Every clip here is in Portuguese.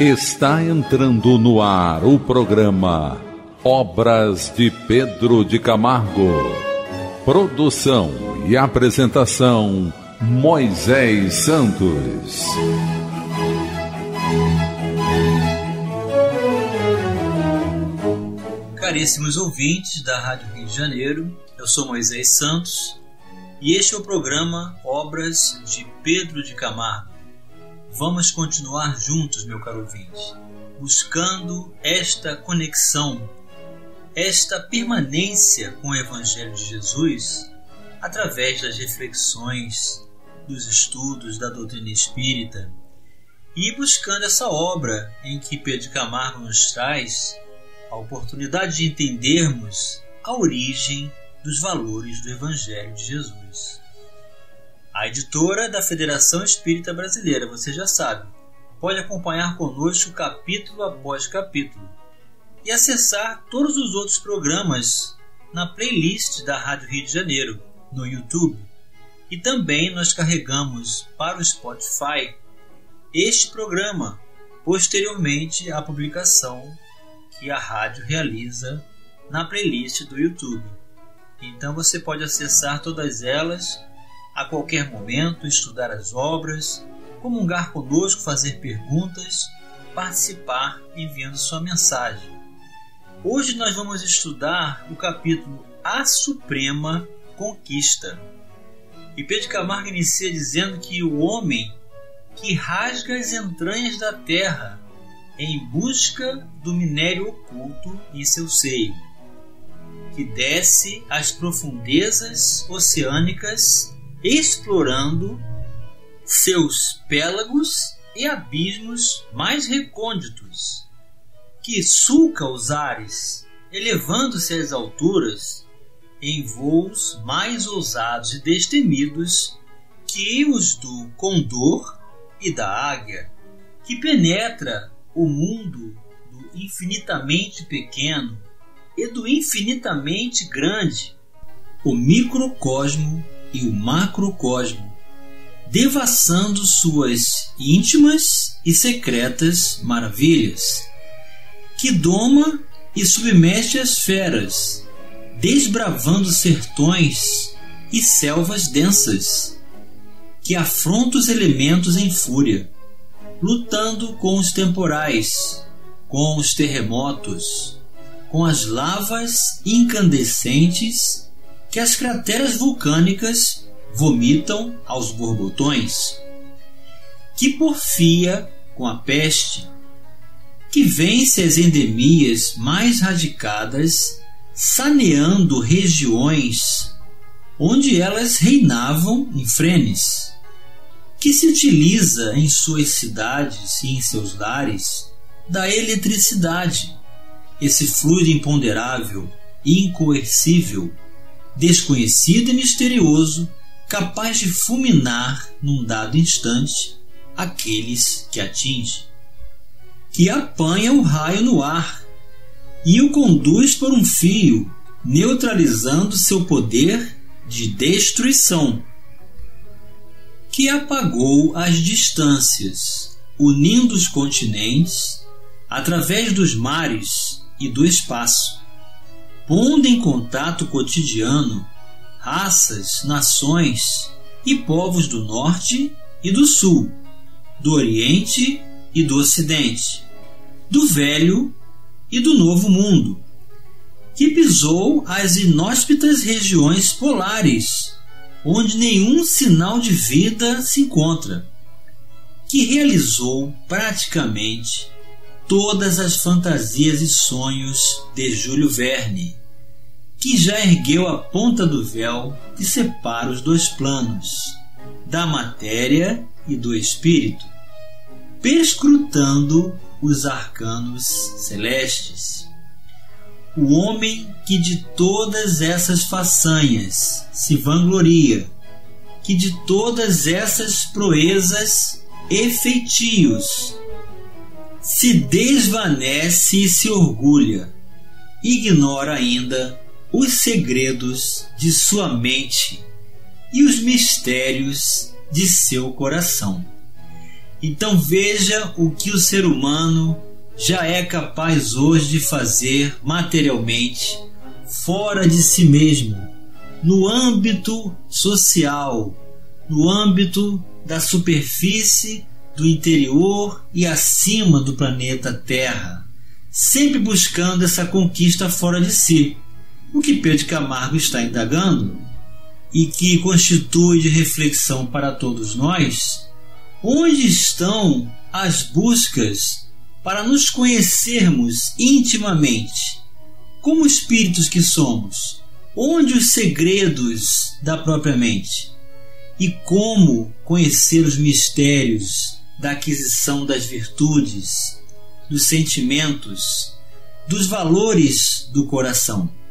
Está entrando no ar o programa Obras de Pedro de Camargo. Produção e apresentação Moisés Santos. Caríssimos ouvintes da Rádio Rio de Janeiro, eu sou Moisés Santos e este é o programa Obras de Pedro de Camargo. Vamos continuar juntos, meu caro ouvinte, buscando esta conexão, esta permanência com o Evangelho de Jesus através das reflexões, dos estudos da doutrina espírita e buscando essa obra em que Pedro Camargo nos traz a oportunidade de entendermos a origem dos valores do Evangelho de Jesus. A editora da Federação Espírita Brasileira, você já sabe, pode acompanhar conosco capítulo após capítulo e acessar todos os outros programas na playlist da Rádio Rio de Janeiro, no YouTube. E também nós carregamos para o Spotify este programa posteriormente à publicação que a rádio realiza na playlist do YouTube. Então você pode acessar todas elas a qualquer momento, estudar as obras, comungar conosco, fazer perguntas, participar enviando sua mensagem. Hoje nós vamos estudar o capítulo A Suprema Conquista. E Pedro Camargo inicia dizendo que o homem que rasga as entranhas da terra em busca do minério oculto em seu seio, que desce às profundezas oceânicas, explorando seus pélagos e abismos mais recônditos, que sulca os ares, elevando-se às alturas em voos mais ousados e destemidos que os do condor e da águia, que penetra o mundo do infinitamente pequeno e do infinitamente grande, o microcosmo e o macrocosmo, devassando suas íntimas e secretas maravilhas, que doma e submete as feras, desbravando sertões e selvas densas, que afronta os elementos em fúria lutando com os temporais, com os terremotos, com as lavas incandescentes que as crateras vulcânicas vomitam aos borbotões, que porfia com a peste, que vence as endemias mais radicadas, saneando regiões onde elas reinavam em frenes que se utiliza em suas cidades e em seus lares da eletricidade, esse fluido imponderável, incoercível, desconhecido e misterioso, capaz de fulminar num dado instante aqueles que atinge, que apanha o raio no ar e o conduz por um fio, neutralizando seu poder de destruição que apagou as distâncias, unindo os continentes através dos mares e do espaço, pondo em contato cotidiano raças, nações e povos do norte e do sul, do oriente e do ocidente, do velho e do novo mundo, que pisou as inóspitas regiões polares onde nenhum sinal de vida se encontra, que realizou praticamente todas as fantasias e sonhos de Júlio Verne, que já ergueu a ponta do véu que separa os dois planos, da matéria e do espírito, perscrutando os arcanos celestes. O homem que de todas essas façanhas se vangloria, que de todas essas proezas e feitios se desvanece e se orgulha, ignora ainda os segredos de sua mente e os mistérios de seu coração. Então veja o que o ser humano já é capaz hoje de fazer materialmente, fora de si mesmo, no âmbito social, no âmbito da superfície, do interior e acima do planeta Terra, sempre buscando essa conquista fora de si. O que Pedro Camargo está indagando e que constitui de reflexão para todos nós, onde estão as buscas para nos conhecermos intimamente, como espíritos que somos, onde os segredos da própria mente e como conhecer os mistérios da aquisição das virtudes, dos sentimentos, dos valores do coração.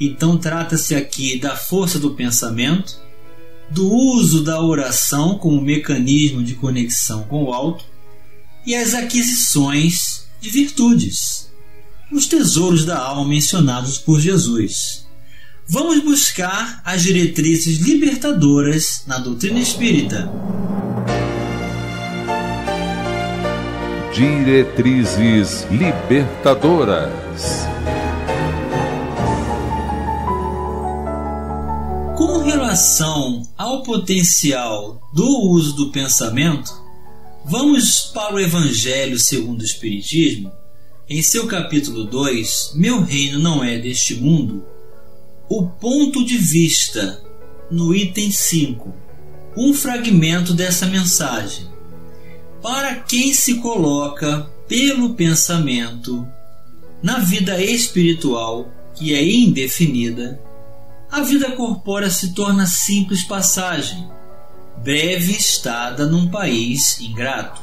Então, trata-se aqui da força do pensamento, do uso da oração como mecanismo de conexão com o alto e as aquisições de virtudes, os tesouros da alma mencionados por Jesus. Vamos buscar as diretrizes libertadoras na doutrina espírita. Diretrizes libertadoras. Com relação ao potencial do uso do pensamento, vamos para o Evangelho segundo o Espiritismo, em seu capítulo 2, Meu reino não é deste mundo, o ponto de vista, no item 5, um fragmento dessa mensagem. Para quem se coloca pelo pensamento na vida espiritual, que é indefinida, a vida corpórea se torna simples passagem, breve estada num país ingrato.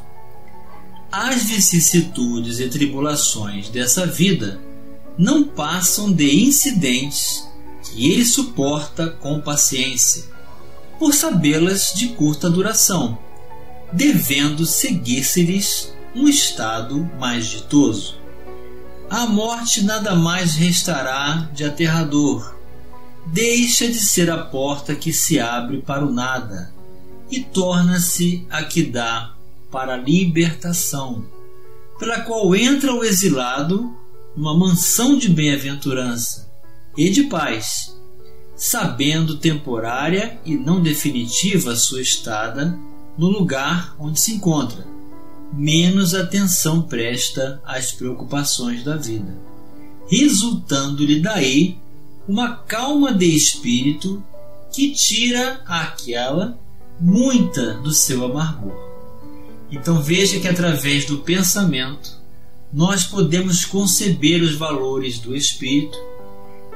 As vicissitudes e tribulações dessa vida não passam de incidentes que ele suporta com paciência, por sabê-las de curta duração, devendo seguir-se-lhes um estado mais ditoso. A morte nada mais restará de aterrador deixa de ser a porta que se abre para o nada e torna-se a que dá para a libertação, pela qual entra o exilado numa mansão de bem-aventurança e de paz, sabendo temporária e não definitiva sua estada no lugar onde se encontra, menos atenção presta às preocupações da vida, resultando-lhe daí uma calma de espírito que tira aquela muita do seu amargor. Então veja que através do pensamento nós podemos conceber os valores do espírito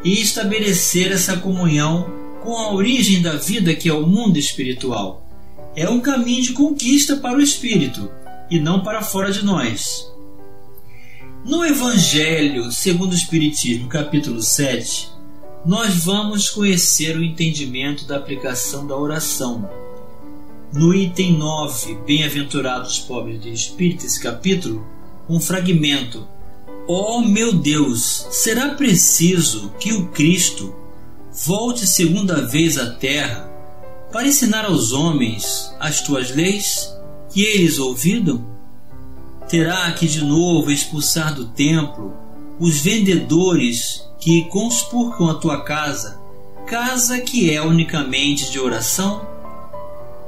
e estabelecer essa comunhão com a origem da vida que é o mundo espiritual. É um caminho de conquista para o espírito e não para fora de nós. No Evangelho segundo o Espiritismo, capítulo 7, nós vamos conhecer o entendimento da aplicação da oração. No item 9, Bem-aventurados pobres de espírito, esse capítulo, um fragmento. Oh, meu Deus, será preciso que o Cristo volte segunda vez à terra para ensinar aos homens as tuas leis que eles ouvidam? Terá que de novo expulsar do templo os vendedores que conspurcam a tua casa, casa que é unicamente de oração?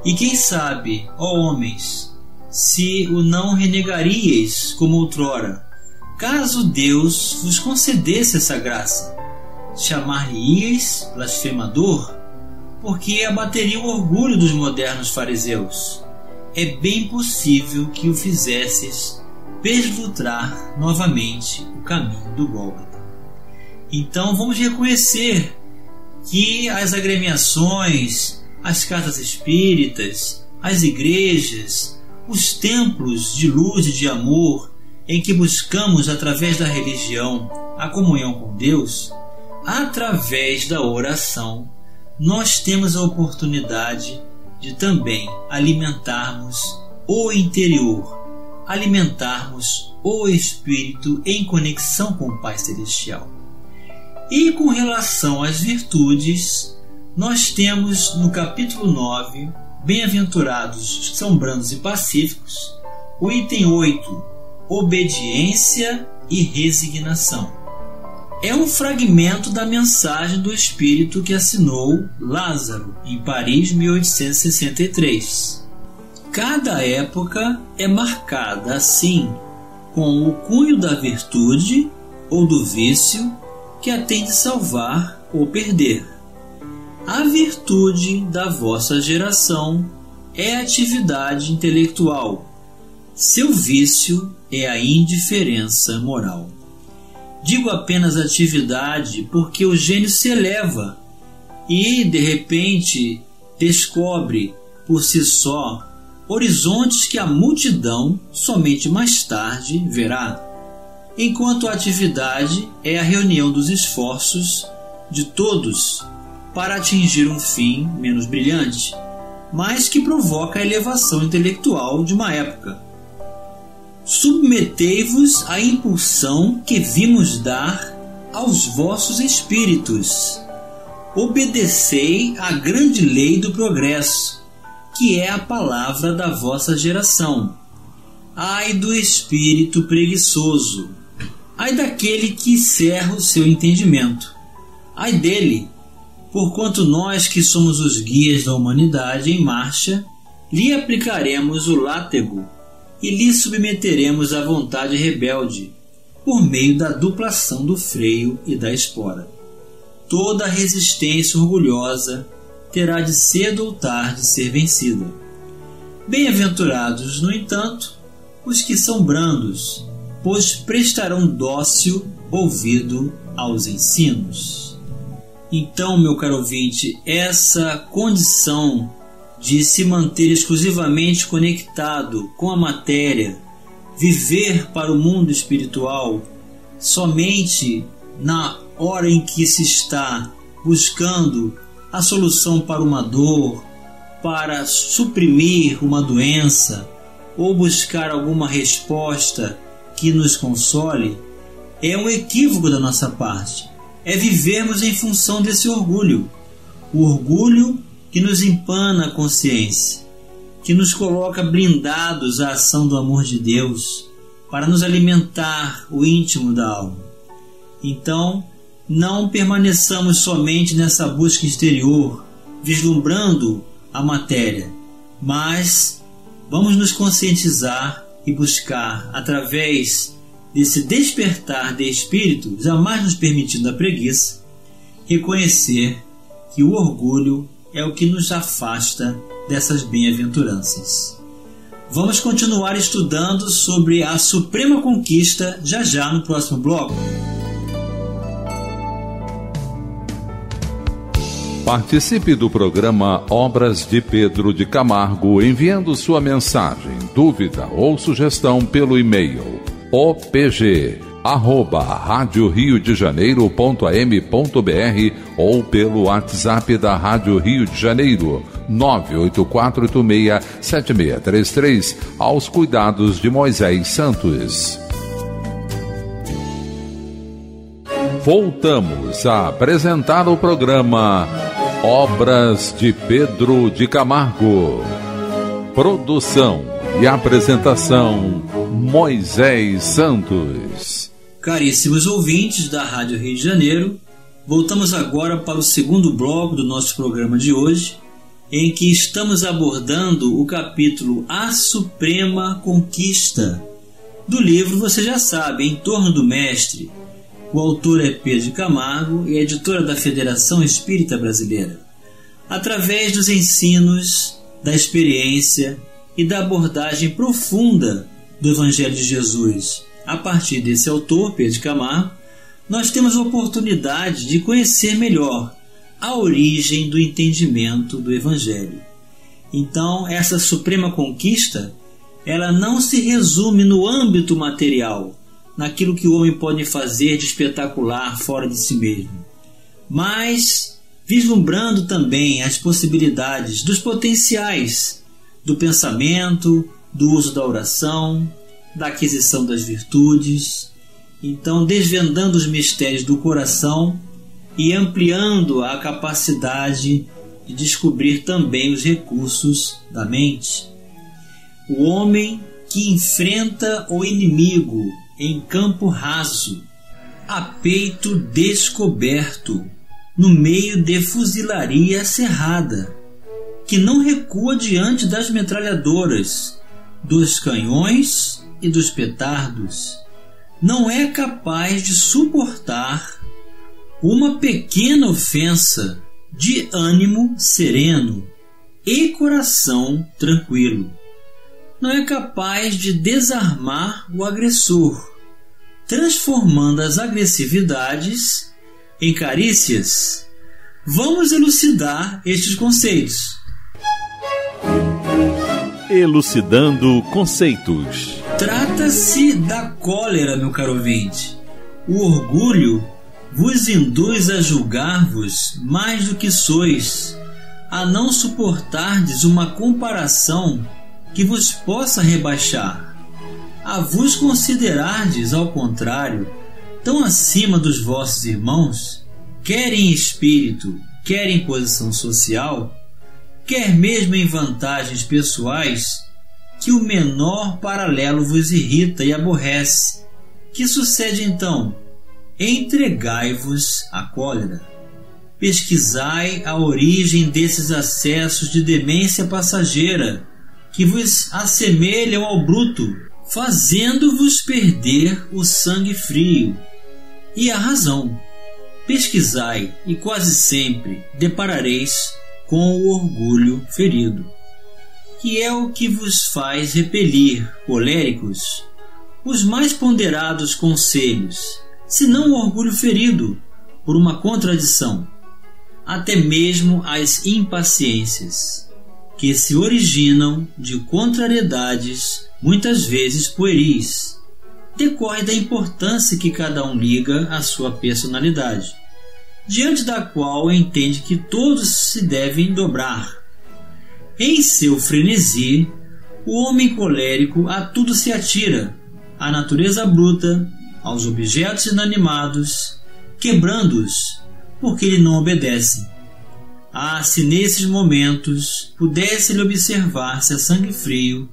E quem sabe, ó homens, se o não renegaríeis como outrora, caso Deus vos concedesse essa graça? Chamar-lhe-eis blasfemador? Porque abateria o orgulho dos modernos fariseus. É bem possível que o fizesses perlutrar novamente o caminho do Gólgota. Então vamos reconhecer que as agremiações, as casas espíritas, as igrejas, os templos de luz e de amor em que buscamos através da religião a comunhão com Deus, através da oração, nós temos a oportunidade de também alimentarmos o interior, alimentarmos o espírito em conexão com o Pai Celestial. E com relação às virtudes, nós temos no capítulo 9, Bem-aventurados são brandos e pacíficos, O item 8: Obediência e resignação. É um fragmento da mensagem do Espírito que assinou Lázaro, em Paris, 1863. Cada época é marcada assim com o cunho da virtude ou do vício que a tem de salvar ou perder. A virtude da vossa geração é a atividade intelectual. Seu vício é a indiferença moral. Digo apenas atividade porque o gênio se eleva e, de repente, descobre por si só horizontes que a multidão somente mais tarde verá. Enquanto a atividade é a reunião dos esforços de todos para atingir um fim menos brilhante, mas que provoca a elevação intelectual de uma época. Submetei-vos à impulsão que vimos dar aos vossos espíritos. Obedecei à grande lei do progresso, que é a palavra da vossa geração. Ai do espírito preguiçoso, ai daquele que cerra o seu entendimento, ai dele, porquanto nós que somos os guias da humanidade em marcha, lhe aplicaremos o látego e lhe submeteremos à vontade rebelde, por meio da duplação do freio e da espora. Toda resistência orgulhosa terá de cedo ou tarde ser vencida. Bem-aventurados, no entanto, os que são brandos, pois prestarão dócil ouvido aos ensinos. Então, meu caro ouvinte, essa condição de se manter exclusivamente conectado com a matéria, viver para o mundo espiritual somente na hora em que se está buscando a solução para uma dor, para suprimir uma doença ou buscar alguma resposta que nos console, é um equívoco da nossa parte. É vivermos em função desse orgulho. O orgulho que nos empana a consciência, que nos coloca blindados à ação do amor de Deus para nos alimentar o íntimo da alma. Então, não permaneçamos somente nessa busca exterior, vislumbrando a matéria, mas vamos nos conscientizar e buscar, através desse despertar de espírito, jamais nos permitindo a preguiça, reconhecer que o orgulho é o que nos afasta dessas bem-aventuranças. Vamos continuar estudando sobre a suprema conquista já já no próximo bloco. Participe do programa Obras de Pedro de Camargo enviando sua mensagem, dúvida ou sugestão pelo e-mail opg arroba rádio Rio de Janeiro.am.br ou pelo WhatsApp da Rádio Rio de Janeiro 984867633 aos cuidados de Moisés Santos. Voltamos a apresentar o programa Obras de Pedro de Camargo. Produção e apresentação Moisés Santos. Caríssimos ouvintes da Rádio Rio de Janeiro, voltamos agora para o segundo bloco do nosso programa de hoje, em que estamos abordando o capítulo A Suprema Conquista do livro, você já sabe, Em Torno do Mestre. O autor é Pedro Camargo e é editora da Federação Espírita Brasileira. Através dos ensinos, da experiência e da abordagem profunda do Evangelho de Jesus a partir desse autor, Pedro Camargo, nós temos a oportunidade de conhecer melhor a origem do entendimento do Evangelho. Então, essa suprema conquista, ela não se resume no âmbito material, naquilo que o homem pode fazer de espetacular fora de si mesmo, mas vislumbrando também as possibilidades dos potenciais do pensamento, do uso da oração, da aquisição das virtudes, então desvendando os mistérios do coração e ampliando a capacidade de descobrir também os recursos da mente. O homem que enfrenta o inimigo em campo raso, a peito descoberto, no meio de fuzilaria cerrada, que não recua diante das metralhadoras, dos canhões e dos petardos, não é capaz de suportar uma pequena ofensa de ânimo sereno e coração tranquilo. Não é capaz de desarmar o agressor, transformando as agressividades em carícias. Vamos elucidar estes conceitos. Elucidando conceitos. Trata-se da cólera, meu caro ouvinte. O orgulho vos induz a julgar-vos mais do que sois, a não suportardes uma comparação que vos possa rebaixar, a vos considerardes, ao contrário, tão acima dos vossos irmãos, quer em espírito, quer em posição social, quer mesmo em vantagens pessoais, que o menor paralelo vos irrita e aborrece. Que sucede então? Entregai-vos à cólera. Pesquisai a origem desses acessos de demência passageira que vos assemelham ao bruto, fazendo-vos perder o sangue frio e a razão. Pesquisai e quase sempre deparareis com o orgulho ferido que é o que vos faz repelir, coléricos, os mais ponderados conselhos, se não o orgulho ferido por uma contradição, até mesmo as impaciências, que se originam de contrariedades muitas vezes pueris, decorre da importância que cada um liga à sua personalidade, diante da qual entende que todos se devem dobrar em seu frenesi, o homem colérico a tudo se atira, à natureza bruta, aos objetos inanimados, quebrando-os, porque ele não obedece. Ah, se nesses momentos pudesse ele observar-se a sangue frio,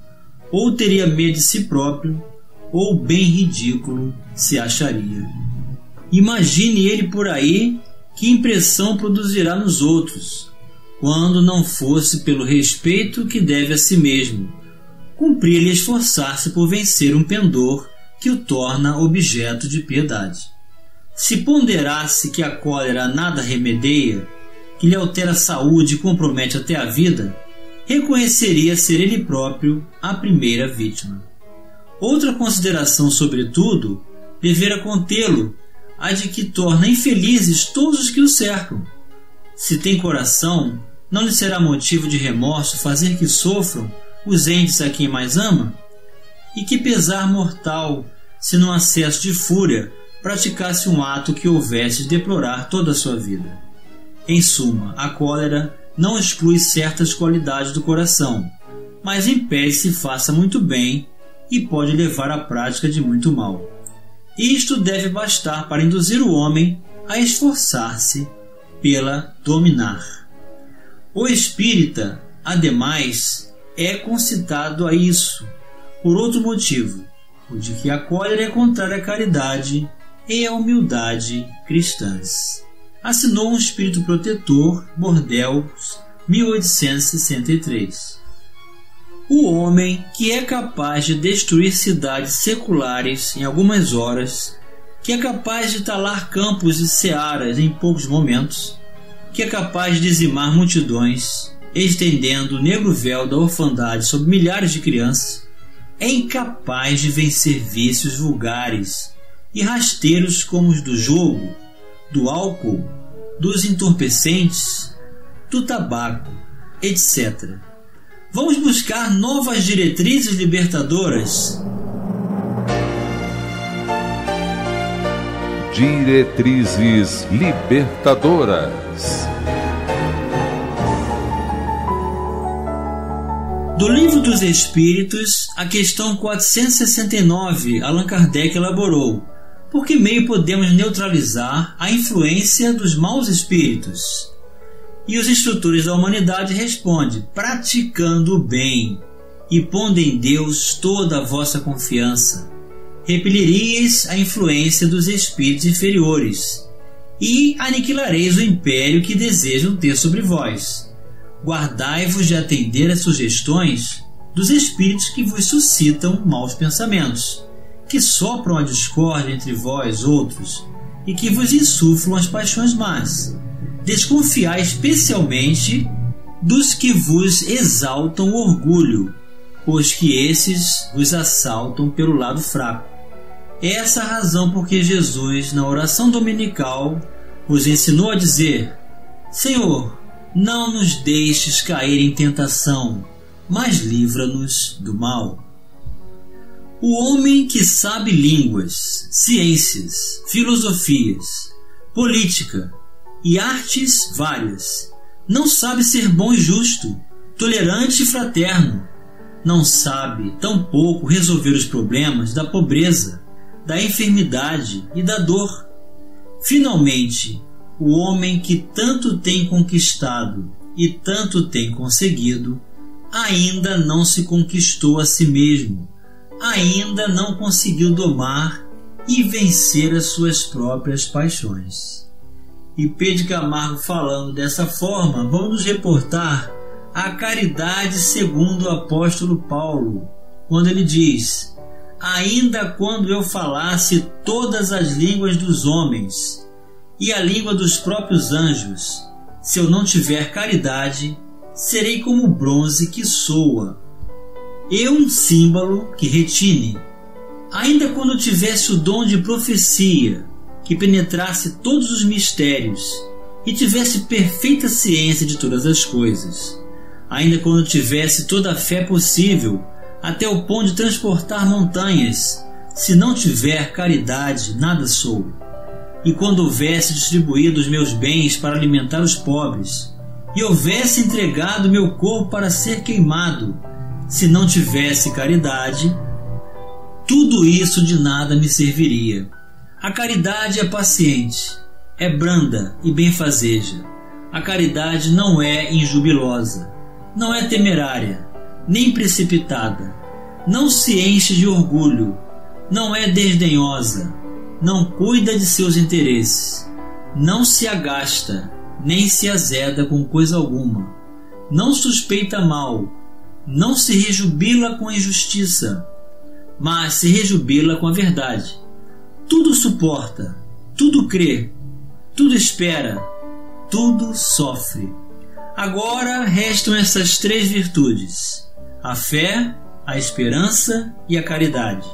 ou teria medo de si próprio, ou bem ridículo se acharia. Imagine ele por aí, que impressão produzirá nos outros, quando não fosse pelo respeito que deve a si mesmo. Cumprir-lhe esforçar-se por vencer um pendor que o torna objeto de piedade. Se ponderasse que a cólera nada remedeia, que lhe altera a saúde e compromete até a vida, reconheceria ser ele próprio a primeira vítima. Outra consideração, sobretudo, devera contê-lo, a de que torna infelizes todos os que o cercam. Se tem coração, não lhe será motivo de remorso fazer que sofram os entes a quem mais ama? E que pesar mortal, se num acesso de fúria praticasse um ato que houvesse de deplorar toda a sua vida. Em suma, a cólera não exclui certas qualidades do coração, mas impede se faça muito bem e pode levar à prática de muito mal. Isto deve bastar para induzir o homem a esforçar-se pela dominar. O espírita, ademais, é concitado a isso por outro motivo, o de que a cólera é contrária à caridade e à humildade cristãs. Assinou um espírito protetor, Bordeaux, 1863. O homem que é capaz de destruir cidades seculares em algumas horas, que é capaz de talar campos e searas em poucos momentos, que é capaz de dizimar multidões, estendendo o negro véu da orfandade sobre milhares de crianças, é incapaz de vencer vícios vulgares e rasteiros como os do jogo, do álcool, dos entorpecentes, do tabaco, etc. Vamos buscar novas diretrizes libertadoras? Diretrizes libertadoras. Do Livro dos Espíritos, a questão 469, Allan Kardec elaborou: Por que meio podemos neutralizar a influência dos maus espíritos? E os instrutores da humanidade respondem: praticando o bem. e pondo em Deus toda a vossa confiança, repeliríeis a influência dos espíritos inferiores e aniquilareis o império que desejam ter sobre vós. Guardai-vos de atender às sugestões dos espíritos que vos suscitam maus pensamentos, que sopram a discórdia entre vós outros e que vos insuflam as paixões más. Desconfiai especialmente dos que vos exaltam orgulho, pois que esses vos assaltam pelo lado fraco. Essa é a razão por que Jesus, na oração dominical, vos ensinou a dizer: Senhor, não nos deixes cair em tentação, mas livra-nos do mal. O homem que sabe línguas, ciências, filosofias, política e artes várias, não sabe ser bom e justo, tolerante e fraterno, não sabe tampouco resolver os problemas da pobreza, da enfermidade e da dor. Finalmente, o homem que tanto tem conquistado e tanto tem conseguido, ainda não se conquistou a si mesmo, ainda não conseguiu domar e vencer as suas próprias paixões. E Pedro Camargo falando dessa forma, vamos nos reportar a caridade segundo o apóstolo Paulo, quando ele diz: Ainda quando eu falasse todas as línguas dos homens e a língua dos próprios anjos, se eu não tiver caridade, serei como bronze que soa, e um símbolo que retine. Ainda quando tivesse o dom de profecia, que penetrasse todos os mistérios e tivesse perfeita ciência de todas as coisas, ainda quando tivesse toda a fé possível, até o ponto de transportar montanhas, se não tiver caridade, nada sou. E quando houvesse distribuído os meus bens para alimentar os pobres, e houvesse entregado meu corpo para ser queimado, se não tivesse caridade, tudo isso de nada me serviria. A caridade é paciente, é branda e benfazeja. A caridade não é injubilosa não é temerária, nem precipitada, não se enche de orgulho, não é desdenhosa, não cuida de seus interesses, não se agasta, nem se azeda com coisa alguma, não suspeita mal, não se rejubila com a injustiça, mas se rejubila com a verdade. Tudo suporta, tudo crê, tudo espera, tudo sofre. Agora restam essas três virtudes: a fé, a esperança e a caridade.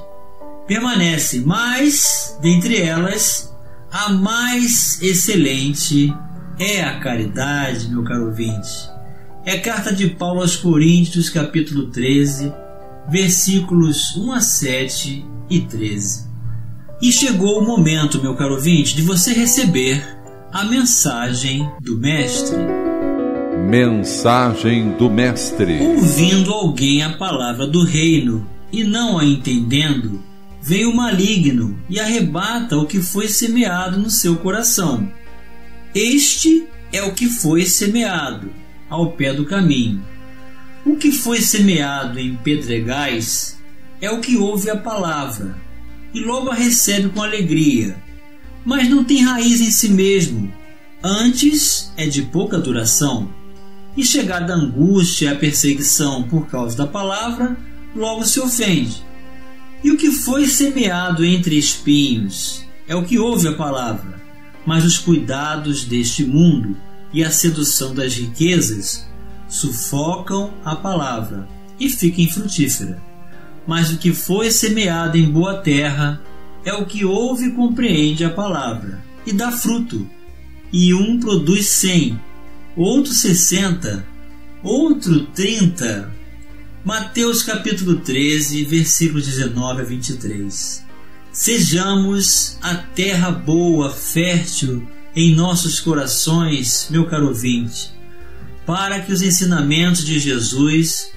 Permanece, mas, dentre elas, a mais excelente é a caridade, meu caro ouvinte. É carta de Paulo aos Coríntios, capítulo 13, versículos 1 a 7 e 13. E chegou o momento, meu caro ouvinte, de você receber a mensagem do Mestre. Mensagem do Mestre: Ouvindo alguém a palavra do reino e não a entendendo, vem o maligno e arrebata o que foi semeado no seu coração. Este é o que foi semeado ao pé do caminho. O que foi semeado em pedregais é o que ouve a palavra e logo a recebe com alegria, mas não tem raiz em si mesmo, antes é de pouca duração e chegada a angústia e a perseguição por causa da palavra, logo se ofende. E o que foi semeado entre espinhos é o que ouve a palavra, mas os cuidados deste mundo e a sedução das riquezas sufocam a palavra e fica infrutífera. Mas o que foi semeado em boa terra é o que ouve e compreende a palavra e dá fruto, e um produz cem, outro 60, outro 30. Mateus capítulo 13, versículos 19 a 23. Sejamos a terra boa, fértil em nossos corações, meu caro ouvinte, para que os ensinamentos de Jesus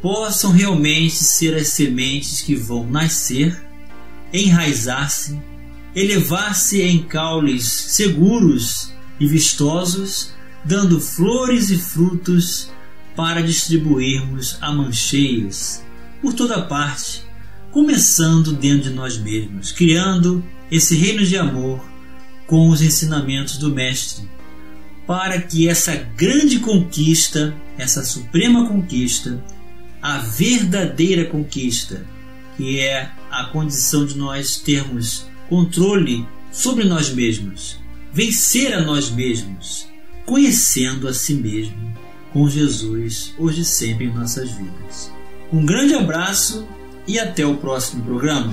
possam realmente ser as sementes que vão nascer, enraizar-se, elevar-se em caules seguros e vistosos dando flores e frutos para distribuirmos a mancheios por toda parte, começando dentro de nós mesmos, criando esse reino de amor com os ensinamentos do Mestre, para que essa grande conquista, essa suprema conquista, a verdadeira conquista, que é a condição de nós termos controle sobre nós mesmos, vencer a nós mesmos, conhecendo a si mesmo com Jesus hoje e sempre em nossas vidas. Um grande abraço e até o próximo programa.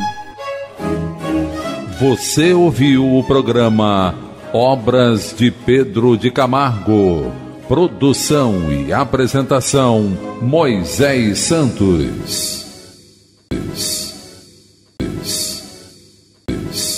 Você ouviu o programa Obras de Pedro de Camargo. Produção e apresentação Moisés Santos.